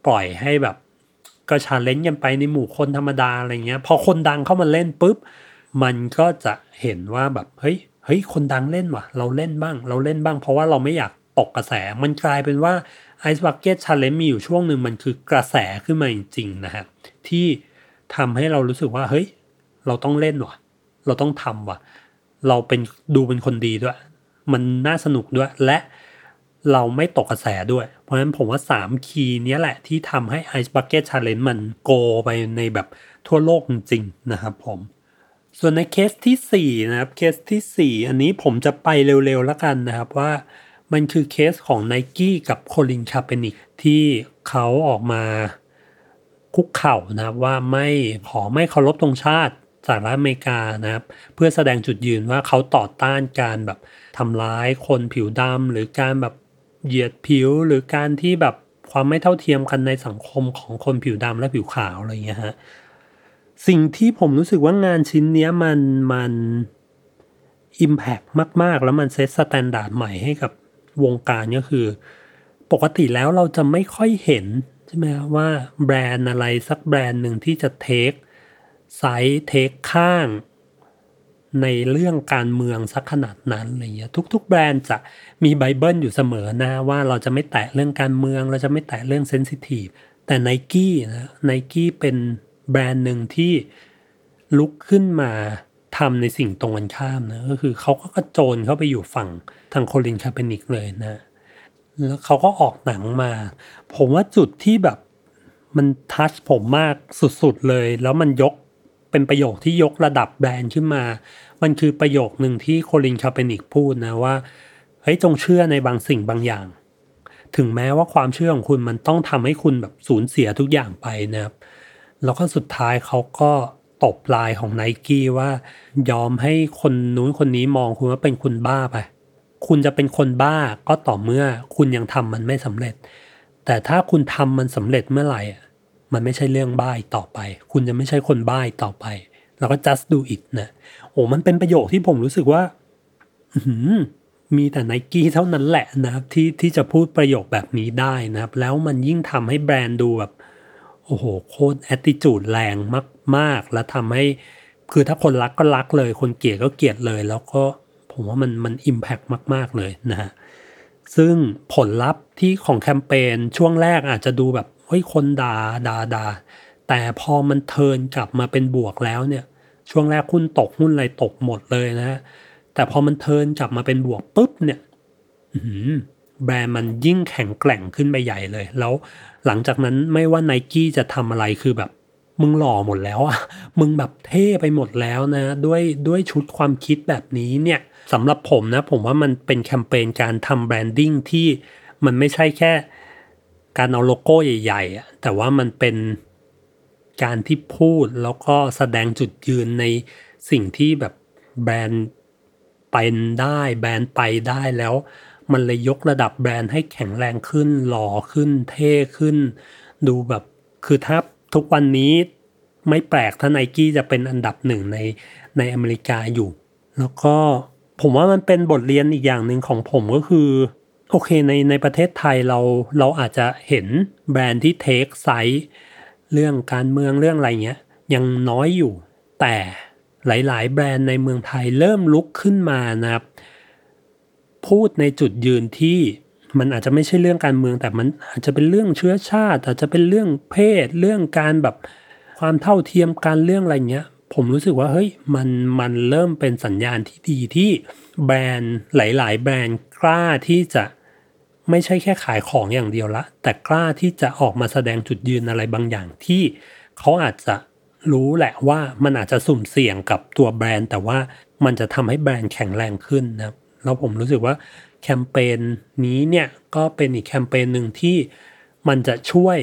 S2: ปล่อยให้แบบก็ challenge กันไปในหมู่คนธรรมดาอะไรเงี้ย พอคนดังเข้ามาเล่นปุ๊บ มันก็จะเห็นว่าแบบเฮ้ยเฮ้ยคนดังเล่นว่ะ เราเล่นบ้าง เราเล่นบ้าง เพราะว่าเราไม่อยากตกกระแสมันกลายเป็นว่า Ice Bucket Challenge มีอยู่ช่วงหนึ่งมันคือกระแสขึ้นมาจริงๆนะครับที่ทำให้เรารู้สึกว่าเฮ้ย เราต้องเล่นว่ะ เราต้องทำว่ะ เราเป็นดูเป็นคนดีด้วย มันน่าสนุกด้วยและเราไม่ตกกระแสด้วย เพราะฉะนั้นผมว่า 3 คีย์นี้แหละที่ทำให้ Ice Bucket Challenge มันgo ไปในแบบทั่วโลกจริงๆนะครับผม ส่วนในเคสที่ 4 นะครับ เคสทีสี่4 อันนี้ผมจะไปเร็วๆแล้วกันนะครับว่า มันคือเคสของ n i กี้กับโคลินคาเปนิกที่เขาออกมาคุกเข่านะครับว่าไม่ขอไม่เคารพธงชาติสหรัฐอเมริกานะครับ เพื่อแสดงจุดยืนว่าเขาต่อต้านการแบบทำร้ายคนผิวดำหรือการแบบเหยียดผิวหรือการที่แบบความไม่เท่าเทียมกันในสังคมของคนผิวดำและผิวขาวอะไรเงี้ยฮะสิ่งที่ผมรู้สึกว่างานชิ้นนี้มันมัน impact มาก ๆ แล้วมัน set standard ใหม่ให้กับ วงการก็คือ ปกติแล้วเราจะไม่ค่อยเห็นใช่ไหมว่าแบรนด์อะไรสักแบรนด์หนึ่งที่จะ take side take ข้างในเรื่องการเมืองสักขนาดนั้นอะไรเงี้ยทุก ๆ แบรนด์จะมีไบเบิลอยู่เสมอนะว่าเราจะไม่แตะเรื่องการเมืองเราจะไม่แตะเรื่อง sensitive แต่ไนกี้นะไนกี้เป็นแบรนด์หนึ่งที่ลุกขึ้นมา ทำในสิ่งตรงกันข้ามนะก็คือเขาก็กระโจนเข้าไปอยู่ฝั่งทาง Colin Kaepernick เลยนะ แล้วเขาก็ออกหนังมา ผมว่าจุดที่แบบมัน touch ผมมากสุดๆเลย แล้วมันยกเป็นประโยคที่ยกระดับแบรนด์ขึ้นมา มันคือประโยคหนึ่งที่โคลินคาเปนิกพูดนะว่าเฮ้ยจงเชื่อในบางสิ่งบางอย่าง ถึงแม้ว่าความเชื่อของคุณมันต้องทำให้คุณแบบสูญเสียทุกอย่างไปนะครับ แล้วก็สุดท้ายเขาก็ ตบลายของไนกี้ว่ายอมให้คนนู้นคนนี้มองคุณว่าเป็นคุณบ้าไป คุณจะเป็นคนบ้าก็ต่อเมื่อคุณยังทำมันไม่สำเร็จ แต่ถ้าคุณทำมันสำเร็จเมื่อไหร่มันไม่ใช่เรื่องบ้าต่อไป คุณจะไม่ใช่คนบ้าต่อไป แล้วก็ just do it นะโอ้มันเป็นประโยคที่ผมรู้สึกว่ามีแต่ไนกี้เท่านั้นแหละนะครับที่ที่จะพูดประโยคแบบนี้ได้นะครับ แล้วมันยิ่งทำให้แบรนด์ดูแบบ โอ้โหโคตรแอตติจูดแรงมาก ๆ แล้วทำให้คือถ้าคนรักก็รักเลย คนเกลียดก็เกลียดเลย แล้วก็ผมว่ามันมันอิมแพกมาก ๆ เลยนะฮะซึ่งผลลัพธ์ที่ของแคมเปญช่วงแรกอาจจะดูแบบเฮ้ยคนดา่าด่าด่าแต่พอมันเทินกลับมาเป็นบวกแล้วเนี่ย ช่วงแรกหุ้นตกหุ้นอะไรตกหมดเลยนะฮะแต่พอมันเทินกลับมาเป็นบวกปุ๊บเนี่ย แบรนด์มันยิ่งแข็งแกร่งขึ้นไปใหญ่เลย แล้วหลังจากนั้นไม่ว่าไนกี้จะทำอะไรคือแบบ มึงหล่อหมดแล้วอะมึงแบบเท่ไปหมดแล้วนะ ด้วยด้วยชุดความคิดแบบนี้เนี่ยสำหรับผมนะ ผมว่ามันเป็นแคมเปญการทำแบรนดิ้งที่มันไม่ใช่แค่ การเอาโลโก้ใหญ่ๆ แต่ว่ามันเป็นการที่พูดแล้วก็แสดงจุดยืนในสิ่งที่แบบแบรนด์เป็นได้แบรนด์ไปได้แล้ว มันเลยยกระดับแบรนด์ให้แข็งแรงขึ้น หล่อขึ้น เท่ขึ้น ดูแบบคือถ้าทุกวันนี้ไม่แปลกถ้าไนกี้จะเป็นอันดับหนึ่งในในอเมริกาอยู่ แล้วก็ผมว่ามันเป็นบทเรียนอีกอย่างหนึ่งของผมก็คือ โอเคในในประเทศไทยเราเราอาจจะเห็นแบรนด์ที่เทคไซส์เรื่องการเมืองเรื่องอะไรเงี้ยยังน้อยอยู่ แต่หลาย ๆ แบรนด์ในเมืองไทยเริ่มลุกขึ้นมานะครับ พูดในจุดยืนที่มันอาจจะไม่ใช่เรื่องการเมืองแต่มันอาจจะเป็นเรื่องเชื้อชาติ อาจจะเป็นเรื่องเพศ เรื่องการแบบความเท่าเทียมกันเรื่องอะไรเงี้ย ผมรู้สึกว่าเฮ้ยมันมันเริ่มเป็นสัญญาณที่ดีที่แบรนด์หลาย ๆ แบรนด์กล้าที่จะไม่ใช่แค่ขายของอย่างเดียวละ แต่กล้าที่จะออกมาแสดงจุดยืนอะไรบางอย่างที่เขาอาจจะรู้แหละว่ามันอาจจะสุ่มเสี่ยงกับตัวแบรนด์ แต่ว่ามันจะทำให้แบรนด์แข็งแรงขึ้นนะครับ แล้วผมรู้สึกว่าแคมเปญนี้เนี่ยก็เป็นอีกแคมเปญหนึ่งที่มันจะช่วย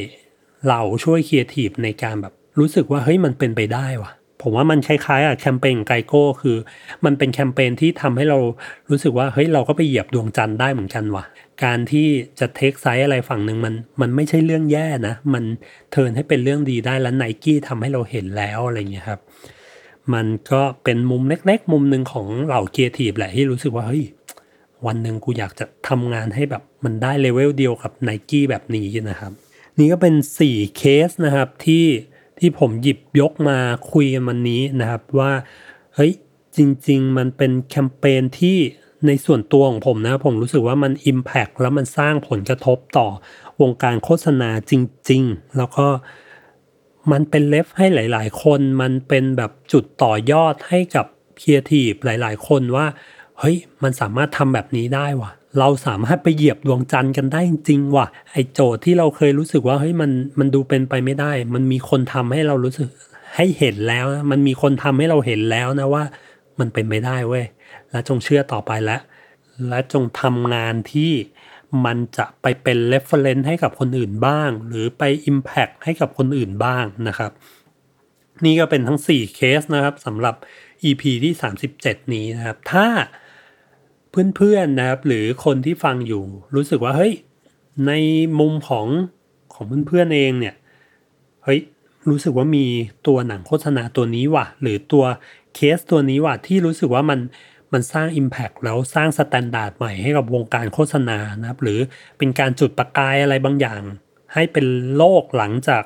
S2: เหล่าชาวครีเอทีฟในการแบบรู้สึกว่าเฮ้ยมันเป็นไปได้วะผมว่ามันคล้ายๆอะแคมเปญไกโก้คือ มันเป็นแคมเปญที่ทำให้เรารู้สึกว่าเฮ้ยเราก็ไปเหยียบดวงจันทร์ได้เหมือนกันวะการที่จะ take side อะไรฝั่งหนึ่งมันมันไม่ใช่เรื่องแย่นะ มัน turn ให้เป็นเรื่องดีได้แล้วไนกี้ทำให้เราเห็นแล้วอะไรเงี้ยครับ มันก็เป็นมุมเล็ก ๆ มุมหนึ่งของเหล่าครีเอทีฟแหละที่รู้สึกว่าเฮ้ยวันหนึ่งกูอยากจะทำงานให้แบบมันได้เลเวลเดียวกับไนกี้แบบนี้นะครับ นี่ก็เป็น 4 เคสนะครับที่ที่ผมหยิบยกมาคุยกันวันนี้นะครับว่าเฮ้ยจริง ๆ มันเป็นแคมเปญที่ในส่วนตัวของผมนะผมรู้สึกว่ามัน Impact แล้วมันสร้างผลกระทบต่อวงการโฆษณาจริง ๆ แล้วก็ มันเป็นเลฟให้หลาย ๆ คน มันเป็นแบบจุดต่อยอดให้กับครีเอทีฟหลาย ๆ คนว่า เฮ้ย มันสามารถทำแบบนี้ได้ว่ะ เราสามารถไปเหยียบดวงจันทร์กันได้จริงๆว่ะ ไอโจทย์ที่เราเคยรู้สึกว่าเฮ้ยมันมันดูเป็นไปไม่ได้ มันมีคนทำให้เรารู้สึกให้เห็นแล้วนะมันมีคนทำให้เราเห็นแล้วนะว่า มันเป็นไม่ได้เว้ยและจงเชื่อต่อไปแล้วและจงทำงานที่ มันจะไปเป็น reference ให้กับคนอื่นบ้าง หรือไป impact ให้กับคนอื่นบ้างนะครับ นี่ก็เป็นทั้ง 4 เคสนะครับสำหรับ EP ที่ 37 นี้นะครับ ถ้าเพื่อนๆนะครับ หรือคนที่ฟังอยู่รู้สึกว่าเฮ้ยในมุมของของเพื่อนๆเองเนี่ยเฮ้ยรู้สึกว่ามีตัวหนังโฆษณาตัวนี้ว่ะ หรือตัวเคสตัวนี้ว่ะที่รู้สึกว่ามัน มันสร้าง impact แล้วสร้าง standard ใหม่ให้กับวงการโฆษณานะครับหรือเป็นการจุดประกายอะไรบางอย่าง ให้เป็นโลกหลังจาก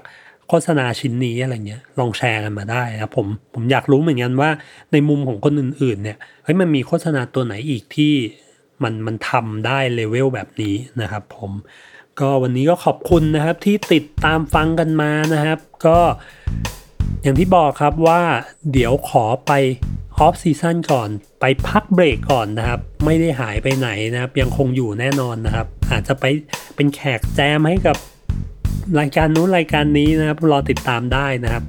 S2: โฆษณาชิ้นนี้อะไรเงี้ยลองแชร์กันมาได้นะครับผมผมอยากรู้เหมือนกันว่าในมุมของคนอื่นๆเนี่ยเฮ้ยมันมีโฆษณาตัวไหนอีกที่มันมันทำได้เลเวลแบบนี้นะครับผมก็วันนี้ก็ขอบคุณนะครับที่ติดตามฟังกันมานะครับ ก็อย่างที่บอกครับว่าเดี๋ยวขอไป off season ก่อน ไปพักเบรกก่อนนะครับ ไม่ได้หายไปไหนนะครับ ยังคงอยู่แน่นอนนะครับ อาจจะไปเป็นแขกแจมให้กับรายการนู้นรายการนี้นะครับ รอติดตามได้นะครับ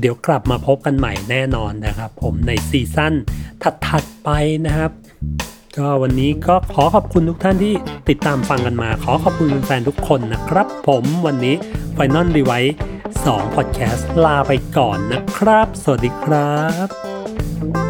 S2: เดี๋ยวกลับมาพบกันใหม่แน่นอนนะครับ ผมในซีซั่นถัดๆไปนะครับก็วันนี้ก็ขอขอบคุณทุกท่านที่ติดตามฟังกันมา ขอขอบคุณแฟนทุกคนนะครับ ผมวันนี้ Final r e v i s e 2 Podcast ลาไปก่อนนะครับ สวัสดีครับ Thank you.